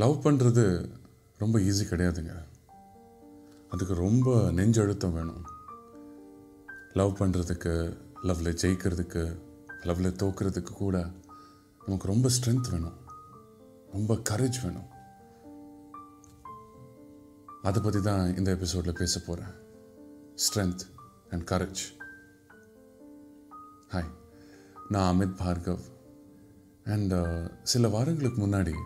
Love பண்ணுறது ரொம்ப easy கிடையாதுங்க. அதுக்கு ரொம்ப நெஞ்சழுத்தம் வேணும். லவ் பண்ணுறதுக்கு லவ்வில் ஜெயிக்கிறதுக்கு லவ்வில் தோக்கிறதுக்கு கூட நமக்கு ரொம்ப ஸ்ட்ரென்த் வேணும். ரொம்ப கரேஜ் வேணும். அதை பற்றி தான் இந்த எபிசோடில் பேச போகிறேன் ஸ்ட்ரென்த் அண்ட் கரேஜ் ஹாய் நான் அமித் பார்கவ். அண்ட் uh, சில வாரங்களுக்கு முன்னாடி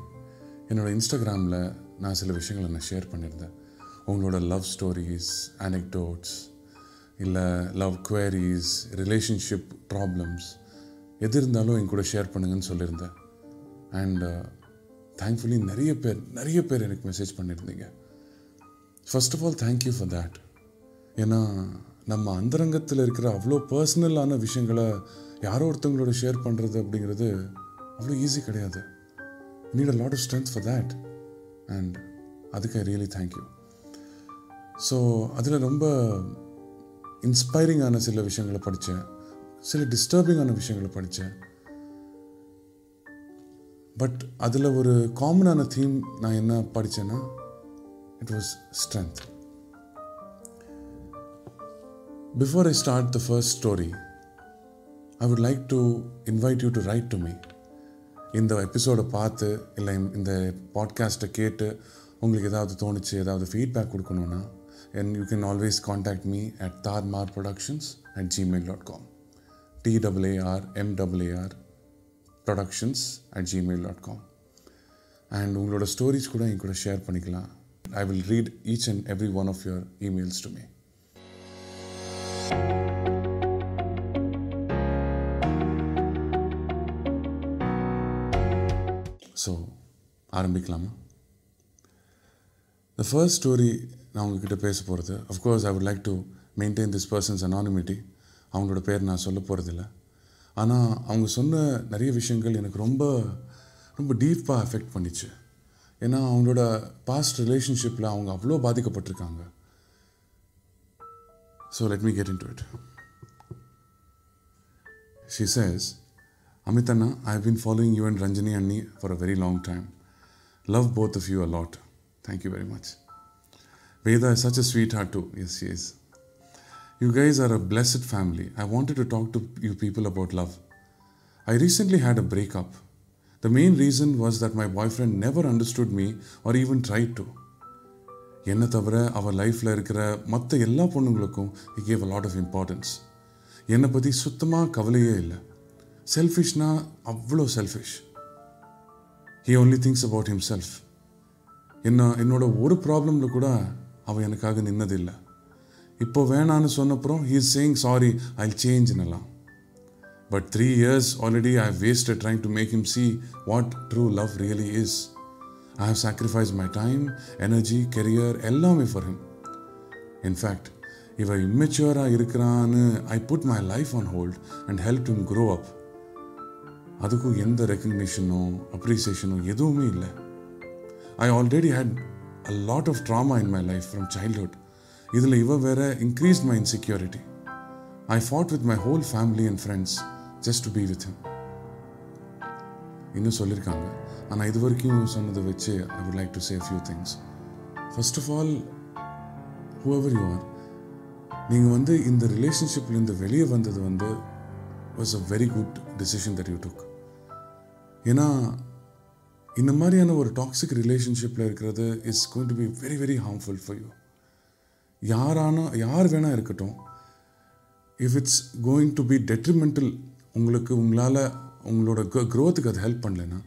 என்னோடய இன்ஸ்டாகிராமில் நான் சில விஷயங்களை நான் ஷேர் பண்ணியிருந்தேன். உங்களோட லவ் ஸ்டோரிஸ் அனெக்டோட்ஸ் இல்லை லவ் குவேரிஸ் ரிலேஷன்ஷிப் ப்ராப்ளம்ஸ் எது இருந்தாலும் என் கூட ஷேர் பண்ணுங்கன்னு சொல்லியிருந்தேன். அண்ட் தேங்க்ஃபுல்லி uh, நிறைய பேர் நிறைய பேர் எனக்கு மெசேஜ் பண்ணியிருந்தீங்க. First of all thank you for that ஏன்னா நம்ம அந்தரங்கத்தில் இருக்கிற அவ்வளோ பர்சனலான விஷயங்களை யாரோ ஒருத்தவங்களோட ஷேர் பண்ணுறது அப்படிங்கிறது அவ்வளோ ஈஸி கிடையாது. Need a lot of strength for that and அதுக்கு ஐ ரியலி தேங்க்யூ ஸோ அதில் ரொம்ப இன்ஸ்பைரிங்கான சில விஷயங்களை படித்தேன் சில டிஸ்டர்பிங்கான விஷயங்களை படித்தேன் பட் அதில் ஒரு காமனான தீம் நான் என்ன படித்தேன்னா it was strength before I start the first story I would like to invite you to write to me இந்த எபிசோடை பார்த்து இல்லை இந்த பாட்காஸ்ட்டை கேட்டு உங்களுக்கு ஏதாவது தோணுச்சு ஏதாவது feedback கொடுக்கணுன்னா and you can always contact me at Taarmaar productions at Gmail dot com T double A R M double A R productions at Gmail dot com and உங்களோட ஸ்டோரிஸ் கூட என் கூட ஷேர் பண்ணிக்கலாம். I will read each and every one of your emails to me so ஆரம்பிக்கலாமா? The first story நான் உங்ககிட்ட பேச போகிறது of course I would like to maintain this person's anonymity அவங்களோட பேர் நான் சொல்ல போகிறதில்ல ஆனால் அவங்க சொன்ன நிறைய விஷயங்கள் எனக்கு ரொம்ப ரொம்ப டீப்பாக அஃபெக்ட் பண்ணிச்சு. ஏன்னா அவங்களோட பாஸ்ட் ரிலேஷன்ஷிப்பில் அவங்க அவ்வளோ பாதிக்கப்பட்டிருக்காங்க. So let me get in to it she says Amitana, I have been following you and Ranjani and me for a very long time. Love both of you a lot. Thank you very much. Veda is such a sweetheart too. Yes, she is. You guys are a blessed family. I wanted to talk to you people about love. I recently had a breakup. The main reason was that my boyfriend never understood me or even tried to. என்னை தவிர அவள் லைஃப்பில் இருக்கிற மற்ற எல்லா பொண்ணுங்களுக்கும் he gave a lot of importance. என்னை பற்றி சுத்தமாக கவலையே இல்லை செல்ஃபிஷ்னா அவ்வளோ selfish he only thinks about himself என்ன என்னோட ஒரு ப்ராப்ளமில் கூட அவள் எனக்காக நின்னதில்லை இப்போ வேணான்னு சொன்னப்புறம் he is saying sorry I சேஞ்ச்னலாம் but three years already I waste trying to make him see what true love really is I have sacrifice my time energy career எல்லாமே for him in fact இவன் இம்மெச்சுவராக இருக்கிறான்னு I put my life on hold and help him grow up அதுக்கும் எந்த ரெக்கக்னிஷனோ அப்ரிசியேஷனோ எதுவுமே இல்லை. I already had a lot of drama in my life from childhood இதில் இவ வேற increase my insecurity I fought with my whole family and friends just to be with him இன்னும் சொல்லியிருக்காங்க ஆனால் இது வரைக்கும் சொன்னதை வச்சு I would like to say few things first of all whoever you are நீங்கள் வந்து இந்த ரிலேஷன்ஷிப்லேருந்து வெளியே வந்தது வந்து was a very good decision that you took ஏன்னா இந்த மாதிரியான ஒரு டாக்ஸிக் ரிலேஷன்ஷிப்பில் இருக்கிறது is going to be very very harmful for you யாரான யார் வேணால் இருக்கட்டும் if it's going to be detrimental உங்களுக்கு உங்களால் உங்களோட க்ரோத்துக்கு அது ஹெல்ப் பண்ணலைன்னா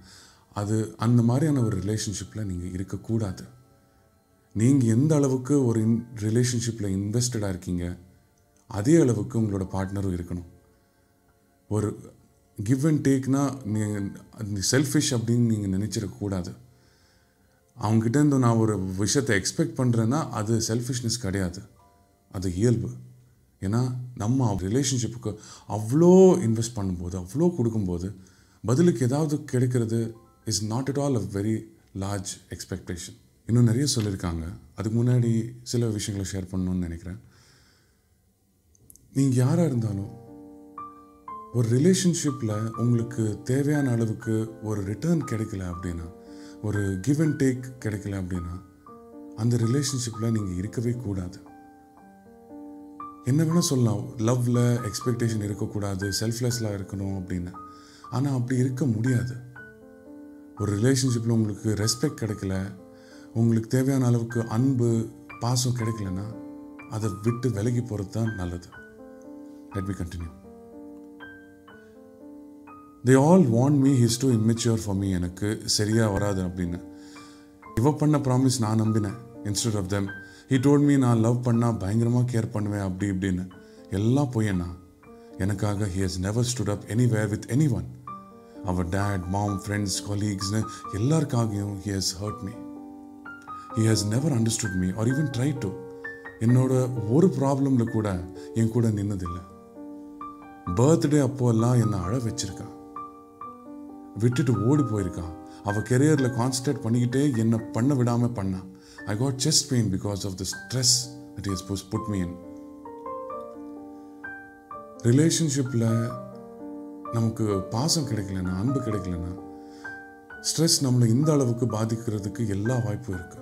அது அந்த மாதிரியான ஒரு ரிலேஷன்ஷிப்பில் நீங்கள் இருக்கக்கூடாது. நீங்கள் எந்த அளவுக்கு ஒரு இன் ரிலேஷன்ஷிப்பில் இன்வெஸ்டடாக இருக்கீங்க அதே அளவுக்கு உங்களோட பார்ட்னரும் இருக்கணும். ஒரு கிவ் அண்ட் டேக்னா நீங்கள் செல்ஃபிஷ் அப்படின்னு நீங்கள் நினச்சிடக்கூடாது அவங்ககிட்டேருந்து நான் ஒரு விஷயத்தை எக்ஸ்பெக்ட் பண்ணுறேன்னா அது செல்ஃபிஷ்னஸ் கிடையாது. அது இயல்பு. ஏன்னா நம்ம ரிலேஷன்ஷிப்புக்கு அவ்வளோ இன்வெஸ்ட் பண்ணும்போது அவ்வளோ கொடுக்கும்போது பதிலுக்கு ஏதாவது கிடைக்கிறது is not at all a very large expectation இன்னும் நிறைய சொல்லியிருக்காங்க. அதுக்கு முன்னாடி சில விஷயங்களை ஷேர் பண்ணணும்னு நினைக்கிறேன். நீங்கள் யாராக இருந்தாலும் ஒரு ரிலேஷன்ஷிப்பில் உங்களுக்கு தேவையான அளவுக்கு ஒரு ரிட்டர்ன் கிடைக்கல அப்படின்னா ஒரு கிவ் அண்ட் டேக் கிடைக்கல அப்படின்னா அந்த ரிலேஷன்ஷிப்பில் நீங்கள் இருக்கவே கூடாது. என்ன வேணால் சொல்லலாம். லவ்வில் எக்ஸ்பெக்டேஷன் இருக்கக்கூடாது செல்ஃப்லெஸ்லாம் இருக்கணும் அப்படின்னு. ஆனால் அப்படி இருக்க முடியாது. ஒரு ரிலேஷன்ஷிப்பில் உங்களுக்கு ரெஸ்பெக்ட் கிடைக்கல உங்களுக்கு தேவையான அளவுக்கு அன்பு பாசம் கிடைக்கலன்னா அதை விட்டு விலகி போகிறது தான் நல்லது. Let be continue they all want me he's too immature for me எனக்கு சரியாக வராது அப்படின்னு. இவ பண்ண ப்ராமிஸ் நான் நம்பினேன் instead of them he told me நான் லவ் பண்ணால் பயங்கரமாக கேர் பண்ணுவேன் அப்படி இப்படின்னு. எல்லாம் பொய்யண்ணா எனக்காக he has never stood up anywhere with anyone our dad mom friends கொலீக்ஸ்னு எல்லாருக்காகவும் he has hurt me he has never understood me or even try to என்னோட ஒரு ப்ராப்ளமில் கூட என் கூட நின்னதில்லை. பர்த்டே அப்போ எல்லாம் என்னை அழ வச்சிருக்கான் விட்டுட்டு ஓடி போயிருக்கான். அவள் கெரியரில் கான்சன்ட்ரேட் பண்ணிக்கிட்டே என்னை பண்ண விடாமல் பண்ணா. I got chest pain because of the stress that is push put me in ரிலேஷன்ஷிப்பில் நமக்கு பாசம் கிடைக்கலனா அன்பு கிடைக்கலனா ஸ்ட்ரெஸ் நம்மளை இந்த அளவுக்கு பாதிக்கிறதுக்கு எல்லா வாய்ப்பும் இருக்கு.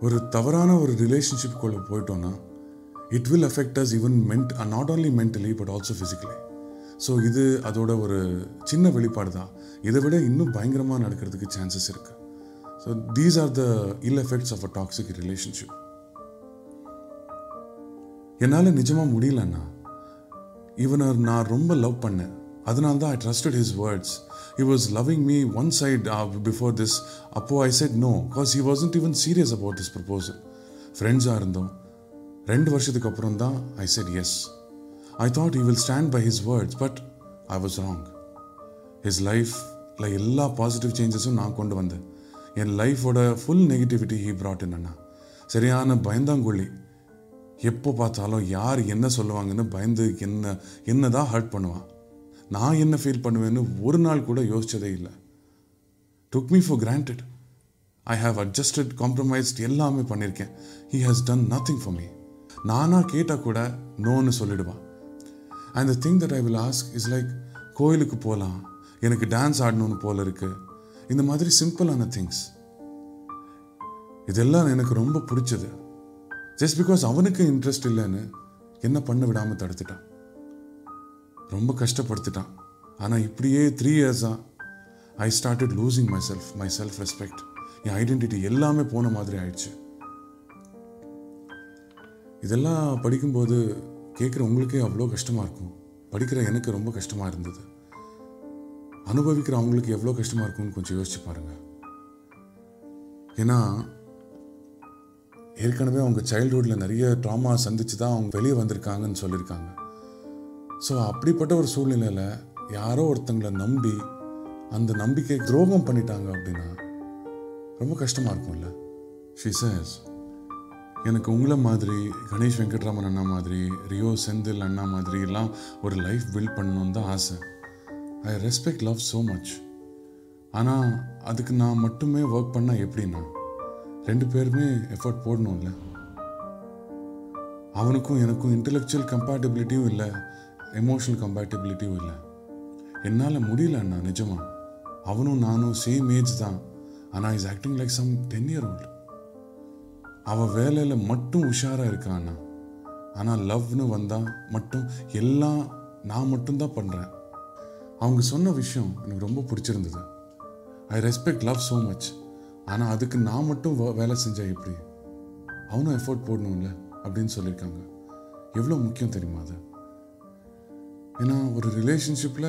ஒரு தவறான ஒரு ரிலேஷன்ஷிப்குள்ளே போயிட்டோன்னா it will affect us even மென்ட் not only mentally but also physically so இது அதோட ஒரு சின்ன வெளிப்பாடு தான். இதை விட இன்னும் பயங்கரமாக நடக்கிறதுக்கு சான்சஸ் இருக்குது so these are the ill effects of a toxic relationship என்னால் நிஜமாக முடியலண்ணா இவனை நான் ரொம்ப லவ் பண்ணேன். அதனால தான் I trusted his words he was loving me one side before this அப்போ I said no because he wasn't even serious about this proposal ஃப்ரெண்ட்ஸாக இருந்தோம். ரெண்டு வருஷத்துக்கு அப்புறம் தான் I said yes I thought he will stand by his words but I was wrong his லைஃப்பில் எல்லா positive சேஞ்சஸும் நான் கொண்டு வந்தேன். என் லைஃபோட ஃபுல் நெகட்டிவிட்டி ஹீ ப்ராட் என்னன்னா சரியான பயந்தாங்கொள்ளி எப்போ பார்த்தாலும் யார் என்ன சொல்லுவாங்கன்னு பயந்து என்ன என்ன தான் ஹர்ட் பண்ணுவான். நான் என்ன ஃபீல் பண்ணுவேன்னு ஒரு நாள் கூட யோசிச்சதே இல்லை. Took me for granted I have adjusted compromised எல்லாமே பண்ணியிருக்கேன் he has done nothing for me நானாக கேட்டால் கூட நோன்னு சொல்லிடுவான். And the thing that I will ask is like கோயிலுக்கு போகலாம் எனக்கு டான்ஸ் ஆடணும்னு போல இருக்கு. இந்த மாதிரி சிம்பிளான திங்ஸ் இதெல்லாம் எனக்கு ரொம்ப பிடிச்சது. ஜஸ்ட் பிகாஸ் அவனுக்கு இன்ட்ரெஸ்ட் இல்லைன்னு என்ன பண்ண விடாமல் தடுத்துட்டான். ரொம்ப கஷ்டப்படுத்திட்டான். ஆனால் இப்படியே த்ரீ இயர்ஸாக I started losing myself my self respect N identity எல்லாமே போன மாதிரி ஆயிடுச்சு. இதெல்லாம் படிக்கும்போது கேட்குற உங்களுக்கே அவ்வளோ கஷ்டமாக இருக்கும். படிக்கிற எனக்கு ரொம்ப கஷ்டமாக இருந்தது. அனுபவிக்கிற அவங்களுக்கு எவ்வளோ கஷ்டமாக இருக்கும்னு கொஞ்சம் யோசிச்சு பாருங்கள் ஏன்னா ஏற்கனவே அவங்க சைல்ட்ஹுட்டில் நிறைய ட்ராமா சந்தித்து தான் அவங்க வெளியே வந்திருக்காங்கன்னு சொல்லியிருக்காங்க. ஸோ அப்படிப்பட்ட ஒரு சூழ்நிலையில் யாரோ ஒருத்தங்களை நம்பி அந்த நம்பிக்கை துரோகம் பண்ணிட்டாங்க அப்படின்னா ரொம்ப கஷ்டமாக இருக்கும்ல. ஷி சேஸ் எனக்கு உங்களை மாதிரி கணேஷ் வெங்கட்ராமன் அண்ணா மாதிரி ரியோ செந்தில் அண்ணா மாதிரி எல்லாம் ஒரு லைஃப் பில்ட் பண்ணணும்னு தான் ஆசை. I respect love so much ஆனால் அதுக்கு நான் மட்டுமே ஒர்க் பண்ணால் எப்படின்னா ரெண்டு பேருமே எஃபர்ட் போடணும்ல. அவனுக்கும் எனக்கும் இன்டெலெக்சுவல் கம்பேட்டபிலிட்டியும் இல்லை எமோஷனல் கம்பேட்டபிலிட்டியும் இல்லை. என்னால் முடியல அண்ணா நிஜமா. அவனும் நானும் சேம் ஏஜ் தான். ஆனால் is acting like some ten year old அவன் வேலையில் மட்டும் உஷாராக இருக்கானா ஆனால் லவ்னு வந்தால் மட்டும் எல்லாம் நான் மட்டும்தான் பண்ணுறேன் அவங்க சொன்ன விஷயம் எனக்கு ரொம்ப பிடிச்சிருந்தது. I respect love so much ஆனால் அதுக்கு நான் மட்டும் வே- வேலை செஞ்சால் எப்படி? அவனும் எஃபோர்ட் போடணும்ல அப்படின்னு சொல்லியிருக்காங்க. எவ்வளோ முக்கியம் தெரியுமா அது? ஏன்னா ஒரு ரிலேஷன்ஷிப்பில்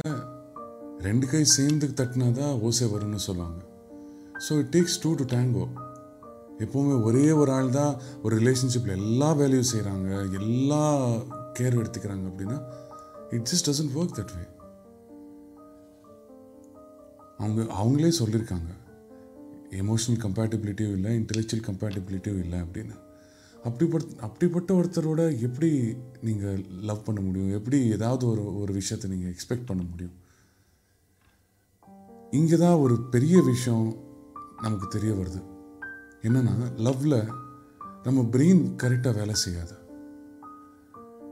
ரெண்டு கை சேர்ந்து தட்டினா தான் ஓசை வரும்னு சொல்லுவாங்க. So it takes two to tango எப்போவுமே ஒரே ஒரு ஆள் தான் ஒரு ரிலேஷன்ஷிப்பில் எல்லா வேலையும் செய்கிறாங்க எல்லா கேர் எடுத்துக்கிறாங்க அப்படின்னா it just doesn't work that way அவங்க அவங்களே சொல்லியிருக்காங்க எமோஷனல் கம்பேட்டபிலிட்டியும் இல்லை இன்டெலெக்சுவல் கம்பேட்டபிலிட்டியும் இல்லை அப்படின்னு. அப்படிப்பட்ட அப்படிப்பட்ட ஒருத்தரோட எப்படி நீங்கள் லவ் பண்ண முடியும்? எப்படி ஏதாவது ஒரு ஒரு விஷயத்தை நீங்கள் எக்ஸ்பெக்ட் பண்ண முடியும்? இங்கே தான் ஒரு பெரிய விஷயம் நமக்கு தெரிய வருது. என்னென்னா லவ்வில் நம்ம பிரெயின் கரெக்டாக வேலை செய்யாது.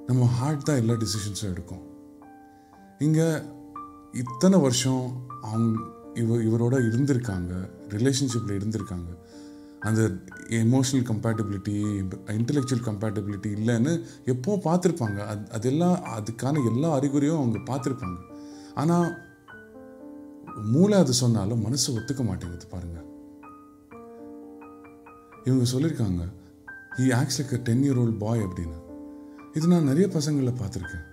நம்ம ஹார்ட் தான் எல்லா டிசிஷன்ஸும் எடுக்கும். இங்கே இத்தனை வருஷம் அவங்க இவ இவரோட இருந்திருக்காங்க ரிலேஷன்ஷிப்பில் இருந்திருக்காங்க. அந்த எமோஷனல் கம்பேட்டபிலிட்டி இன்டெலெக்சுவல் கம்பேட்டபிலிட்டி இல்லைன்னு எப்போ பார்த்துருப்பாங்க. அது அதெல்லாம் அதுக்கான எல்லா அறிகுறியும் அவங்க பார்த்துருப்பாங்க. ஆனால் மூளை அது சொன்னாலும் மனசு ஒத்துக்க மாட்டேங்குது பாருங்கள் இவங்க சொல்லியிருக்காங்க he acts like a ten year old boy அப்படின்னு. இது நான் நிறைய பசங்களில் பார்த்துருக்கேன்.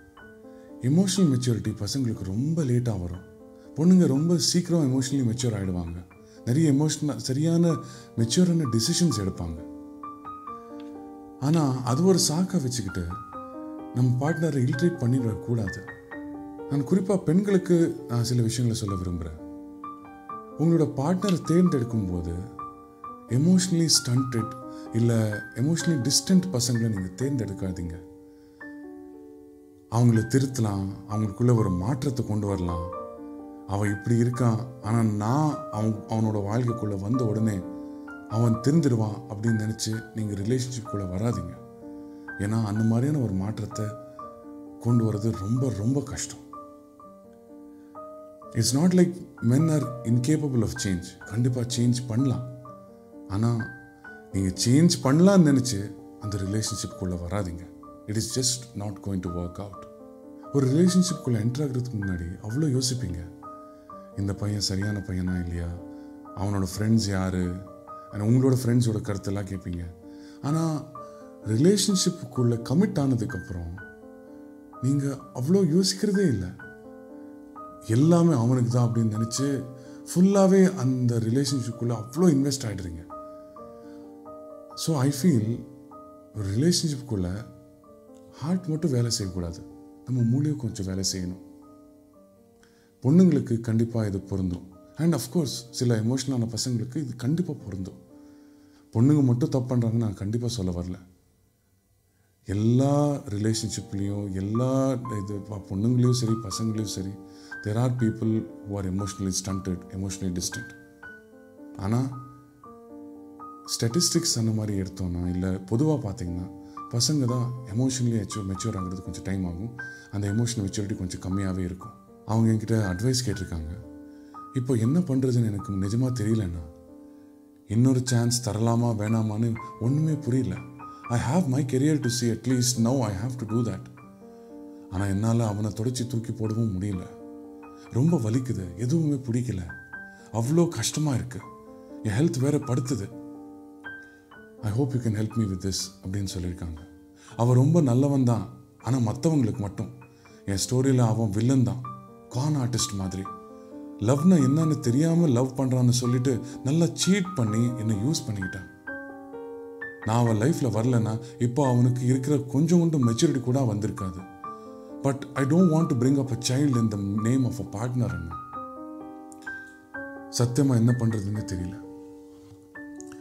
எமோஷனல் மெச்சூரிட்டி பசங்களுக்கு ரொம்ப லேட்டாக வரும். பொண்ணுங்க ரொம்ப சீக்கிரம் எமோஷனலி மெச்சூர் ஆகிடுவாங்க நிறைய எமோஷனல் சரியான மெச்சூரான டிசிஷன்ஸ் எடுப்பாங்க. ஆனால் அது ஒரு சாக்கை வச்சுக்கிட்டு நம்ம பார்ட்னரை இல்ட்ரேட் பண்ணிடக்கூடாது நான் குறிப்பாக பெண்களுக்கு நான் சில விஷயங்களை சொல்ல விரும்புகிறேன் உங்களோட பார்ட்னரை தேர்ந்தெடுக்கும் போது எமோஷ்னலி ஸ்டண்டட் இல்லை எமோஷ்னலி டிஸ்டன்ட் பசங்களை நீங்கள் தேர்ந்தெடுக்காதீங்க. அவங்கள திருத்தலாம் அவங்களுக்குள்ள ஒரு மாற்றத்தை கொண்டு வரலாம். அவன் இப்படி இருக்கான் ஆனால் நான் அவன் அவனோட வாழ்க்கைக்குள்ளே வந்த உடனே அவன் திருந்துடுவான் அப்படின்னு நினச்சி நீங்கள் ரிலேஷன்ஷிப்குள்ளே வராதீங்க. ஏன்னா அந்த மாதிரியான ஒரு மாற்றத்தை கொண்டு வர்றது ரொம்ப ரொம்ப கஷ்டம். It's not like men are incapable of change கண்டிப்பாக சேஞ்ச் பண்ணலாம். ஆனால் நீங்கள் சேஞ்ச் பண்ணலான்னு நினச்சி அந்த ரிலேஷன்ஷிப்புக்குள்ளே வராதீங்க. It is just not going to work out ஒரு ரிலேஷன்ஷிப்புக்குள்ளே என்டர் ஆகிறதுக்கு முன்னாடி அவ்வளோ யோசிப்பீங்க. இந்த பையன் சரியான பையனா இல்லையா? அவனோட ஃப்ரெண்ட்ஸ் யார்? உங்களோட ஃப்ரெண்ட்ஸோட கருத்தெல்லாம் கேட்பீங்க ஆனால் ரிலேஷன்ஷிப்புக்குள்ளே கமிட் ஆனதுக்கப்புறம் நீங்கள் அவ்வளோ யோசிக்கிறதே இல்லை. எல்லாமே அவனுக்கு தான் அப்படின்னு நினச்சி ஃபுல்லாகவே அந்த ரிலேஷன்ஷிப்புக்குள்ளே அவ்வளோ இன்வெஸ்ட் ஆகிடுறீங்க ஸோ ஐ ஃபீல் ஒரு ரிலேஷன்ஷிப்புக்குள்ளே ஹார்ட் மட்டும் வேலை செய்யக்கூடாது. நம்ம மூளையும் கொஞ்சம் வேலை செய்யணும். பொண்ணுங்களுக்கு கண்டிப்பாக இது பொருந்தும். அண்ட் அஃப்கோர்ஸ் சில எமோஷனலான பசங்களுக்கு இது கண்டிப்பாக பொருந்தும். பொண்ணுங்க மட்டும் தப்பு பண்ணுறாங்கன்னு நான் கண்டிப்பாக சொல்ல வரல. எல்லா ரிலேஷன்ஷிப்லேயும் எல்லா இது பொண்ணுங்களையும் சரி பசங்களையும் சரி there are people who are emotionally stunted emotionally distant ஆனால் ஸ்டட்டிஸ்டிக்ஸ் அந்த மாதிரி எடுத்தோன்னா இல்லை பொதுவாக பார்த்தீங்கன்னா பசங்க தான் எமோஷனலி மெச்சூர் மெச்சூர் ஆகிறது கொஞ்சம் டைம் ஆகும். அந்த எமோஷனல் மெச்சூரிட்டி கொஞ்சம் கம்மியாகவே இருக்கும். அவங்க என்கிட்ட அட்வைஸ் கேட்டிருக்காங்க. இப்போ என்ன பண்ணுறதுன்னு எனக்கு நிஜமாக தெரியலண்ணா. இன்னொரு சான்ஸ் தரலாமா வேணாமான்னு ஒன்றுமே புரியல. I have my career to see at least no I have to do that ஆனால் என்னால் அவனை தொடச்சி தூக்கி போடவும் முடியல. ரொம்ப வலிக்குது எதுவுமே பிடிக்கல. அவ்வளோ கஷ்டமாக இருக்குது என் ஹெல்த் வேற படுத்துது. I hope you can help me with this அப்படின்னு சொல்லியிருக்காங்க. அவன் ரொம்ப நல்லவன் தான் ஆனால் மற்றவங்களுக்கு மட்டும். என் ஸ்டோரியில் அவன் வில்லன் தான் கான் ஆர்டிஸ்ட் மாதிரி. லவ்னா என்னன்னு தெரியாமல் லவ் பண்ணுறான்னு சொல்லிட்டு நல்லா சீட் பண்ணி என்னை யூஸ் பண்ணிக்கிட்டான். நான் அவன் லைஃப்பில் வரலன்னா இப்போ அவனுக்கு இருக்கிற கொஞ்சம் கொஞ்சம் மெச்சூரிட்டி கூட வந்திருக்காது. But I don't want to bring up a child in the name of a partner என்ன சத்தியமாக என்ன பண்ணுறதுன்னு தெரியல.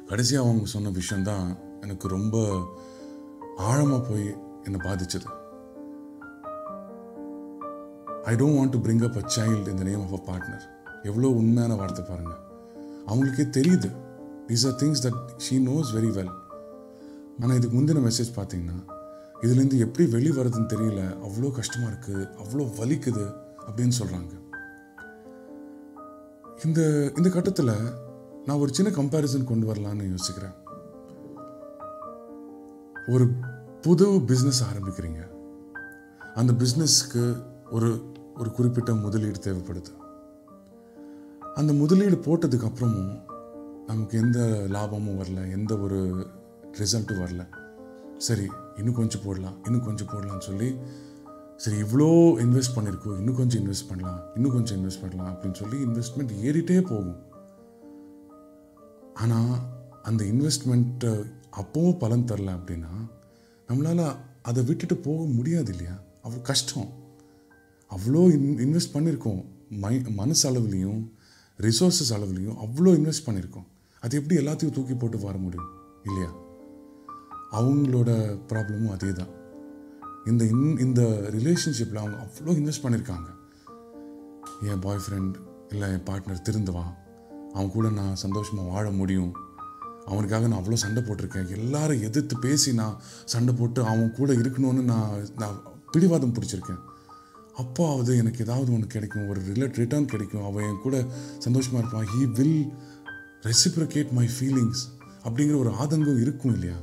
கடைசியாக அவங்க சொன்ன விஷயந்தான் எனக்கு ரொம்ப ஆழமாக போய் என்னை பாதிச்சது. I don't want to bring up a child இந்த நேம் ஆஃப் அ பார்ட்னர் எவ்வளோ உண்மையான வார்த்தை பாருங்கள் அவங்களுக்கே தெரியுது. These are things that she knows very well ஆனால் இதுக்கு முந்தின மெசேஜ் பார்த்தீங்கன்னா இதுலேருந்து எப்படி வெளி வர்றதுன்னு தெரியல. அவ்வளோ கஷ்டமாக இருக்குது அவ்வளோ வலிக்குது அப்படின்னு சொல்கிறாங்க இந்த இந்த கட்டத்தில் நான் ஒரு சின்ன கம்பேரிசன் கொண்டு வரலான்னு யோசிக்கிறேன். ஒரு புது பிஸ்னஸ் ஆரம்பிக்கிறீங்க. அந்த பிஸ்னஸ்க்கு ஒரு ஒரு குறிப்பிட்ட முதலீடு தேவைப்படுது. அந்த முதலீடு போட்டதுக்கப்புறமும் நமக்கு எந்த லாபமும் வரல எந்த ஒரு ரிசல்ட்டும் வரல. சரி இன்னும் கொஞ்சம் போடலாம் இன்னும் கொஞ்சம் போடலாம்னு சொல்லி சரி இவ்வளோ இன்வெஸ்ட் பண்ணியிருக்கோம் இன்னும் கொஞ்சம் இன்வெஸ்ட் பண்ணலாம் இன்னும் கொஞ்சம் இன்வெஸ்ட் பண்ணலாம் அப்படின்னு சொல்லி இன்வெஸ்ட்மெண்ட் ஏறிட்டே போகும். ஆனால் அந்த இன்வெஸ்ட்மெண்ட்டை அப்பவும் பலன் தரல அப்படின்னா நம்மளால் அதை விட்டுட்டு போக முடியாது இல்லையா? அவ்வளோ கஷ்டம். அவ்வளோ இன் இன்வெஸ்ட் பண்ணியிருக்கோம் மை மனசு அளவுலேயும் ரிசோர்ஸஸ் அளவுலேயும் அவ்வளோ இன்வெஸ்ட் பண்ணியிருக்கோம் அது எப்படி எல்லாத்தையும் தூக்கி போட்டு வர முடியும் இல்லையா? அவங்களோட ப்ராப்ளமும் அதே தான் இந்த இன் இந்த ரிலேஷன்ஷிப்பில் அவங்க அவ்வளோ இன்வெஸ்ட் பண்ணியிருக்காங்க என் பாய் ஃப்ரெண்ட் இல்லை என் பார்ட்னர் திருந்துவான் அவன் கூட நான் சந்தோஷமாக வாழ முடியும். அவனுக்காக நான் அவ்வளோ சண்டை போட்டிருக்கேன். எல்லாரும் எதிர்த்து பேசி நான் சண்டை போட்டு அவன் கூட இருக்கணும்னு நான் நான் பிடிவாதம் பிடிச்சிருக்கேன். அப்பாவது எனக்கு ஏதாவது ஒன்று கிடைக்கும். ஒரு ரிலேட் ரிட்டர்ன் கிடைக்கும். அவன் என் கூட சந்தோஷமாக இருப்பான். He will reciprocate my feelings அப்படிங்கிற ஒரு ஆதங்கம் இருக்கும் இல்லையா?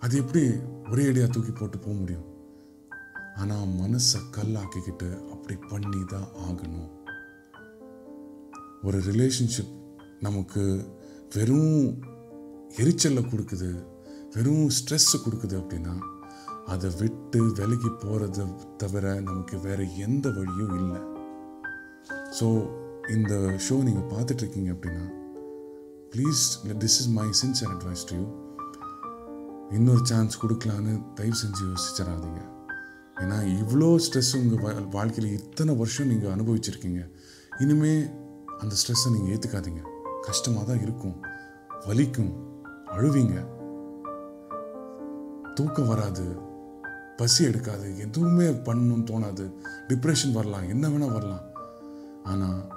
அது எப்படி ஒரே அடியாக தூக்கி போட்டு போக முடியும்? ஆனால் மனசை கல்லாக்கிக்கிட்டு அப்படி பண்ணி தான் ஆகணும். ஒரு ரிலேஷன்ஷிப் நமக்கு வெறும் எரிச்சலை கொடுக்குது வெறும் ஸ்ட்ரெஸ்ஸை கொடுக்குது அப்படின்னா அதை விட்டு விலகி போகிறத தவிர நமக்கு வேறு எந்த வழியும் இல்லை. ஸோ இந்த ஷோ நீங்கள் பார்த்துட்ருக்கீங்க அப்படின்னா please this is my sincere advice to you இன்னொரு சான்ஸ் கொடுக்கலான்னு தயவு செஞ்சு யோசிச்சிடாதீங்க. ஏன்னா இவ்வளோ ஸ்ட்ரெஸ் உங்கள் வாழ்க்கையில் இத்தனை வருஷம் நீங்கள் அனுபவிச்சிருக்கீங்க. இனிமே அந்த ஸ்ட்ரெஸ்ஸை நீங்கள் ஏற்றுக்காதீங்க கஷ்டமாக தான் இருக்கும். வலிக்கும். அழுவீங்க. தூக்கம் வராது. பசி எடுக்காது. எதுவுமே பண்ணணும்னு தோணாது. டிப்ரெஷன் வரலாம். என்ன வேணால் வரலாம். ஆனால்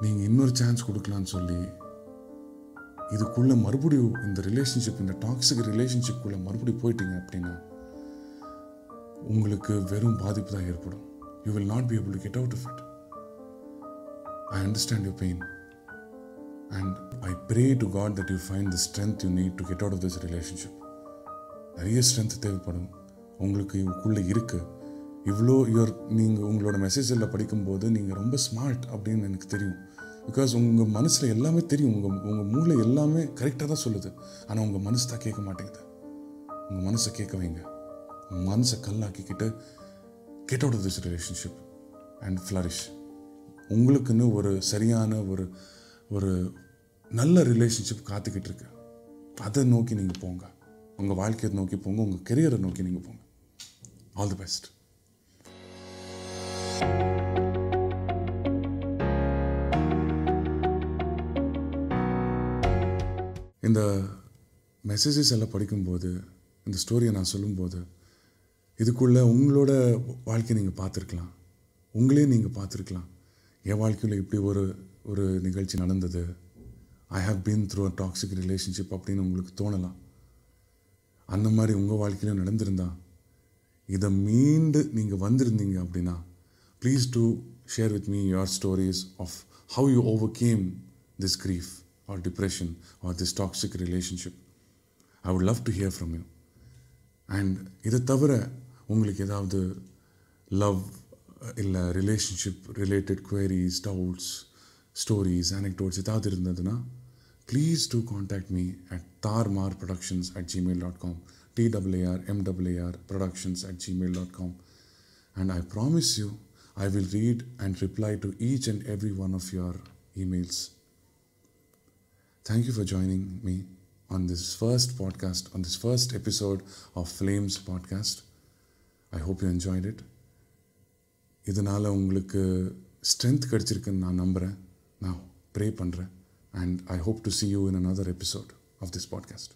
நீங்கள் இன்னொரு சான்ஸ் கொடுக்கலான்னு சொல்லி இதுக்குள்ளே மறுபடியும் இந்த ரிலேஷன்ஷிப் இந்த டாக்ஸிக் ரிலேஷன்ஷிப்புக்குள்ளே மறுபடியும் போயிட்டீங்க அப்படின்னா உங்களுக்கு வெறும் பாதிப்பு தான் ஏற்படும். You will not be able to get out of it I understand you pain and I pray to God that you find the strength you need to get out of this relationship நிறைய strength தேவைப்படும். உங்களுக்கு இவக்குள்ளே இருக்குது இவ்வளோ your நீங்கள் உங்களோட மெசேஜில் படிக்கும்போது நீங்கள் ரொம்ப ஸ்மார்ட் அப்படின்னு எனக்கு தெரியும். பிகாஸ் உங்கள் மனசில் எல்லாமே தெரியும். உங்கள் உங்கள் மூளை எல்லாமே கரெக்டாக தான் சொல்லுது. ஆனால் உங்கள் மனசு தான் கேட்க மாட்டேங்குது. உங்கள் மனசை கேட்க வைங்க. உங்கள் மனசை கல்லாக்கிக்கிட்டு get out of this relationship and flourish உங்களுக்குன்னு ஒரு சரியான ஒரு ஒரு நல்ல ரிலேஷன்ஷிப் காத்துக்கிட்டு இருக்கு. அதை நோக்கி நீங்கள் போங்க. உங்கள் வாழ்க்கையை நோக்கி போங்க. உங்கள் கெரியரை நோக்கி நீங்கள் போங்க. ஆல் தி பெஸ்ட் இந்த மெசேஜஸ் எல்லாம் படிக்கும்போது இந்த ஸ்டோரியை நான் சொல்லும்போது இதுக்குள்ளே உங்களோட வாழ்க்கையை நீங்கள் பார்த்துருக்கலாம். உங்களே நீங்கள் பார்த்துருக்கலாம். என் வாழ்க்கையில் இப்படி ஒரு ஒரு நிகழ்ச்சி நடந்தது. I have been through a toxic relationship அப்படின்னு உங்களுக்கு தோணலாம். அந்த மாதிரி உங்கள் வாழ்க்கையிலும் நடந்திருந்தா இதை மீண்டு நீங்கள் வந்திருந்தீங்க அப்படின்னா please to share with me your stories of how you overcame this grief or depression or this toxic relationship I would love to hear from you and இதை தவிர உங்களுக்கு ஏதாவது லவ் இல்லை relationship related queries doubts stories anecdotes ஏதாவது இருந்ததுன்னா please do contact me at தார்மார் productions at Gmail dot com DWR MWR productions at Gmail dot com and I promise you I will read and reply to each and every one of your emails. Thank you for joining me on this first podcast, on this first episode of Flames podcast. I hope you enjoyed it. இதனால் உங்களுக்கு strength கிடச்சிருக்குன்னு நான் நம்புகிறேன் நான் pray பண்ணுறேன் and I hope to see you in another episode of this podcast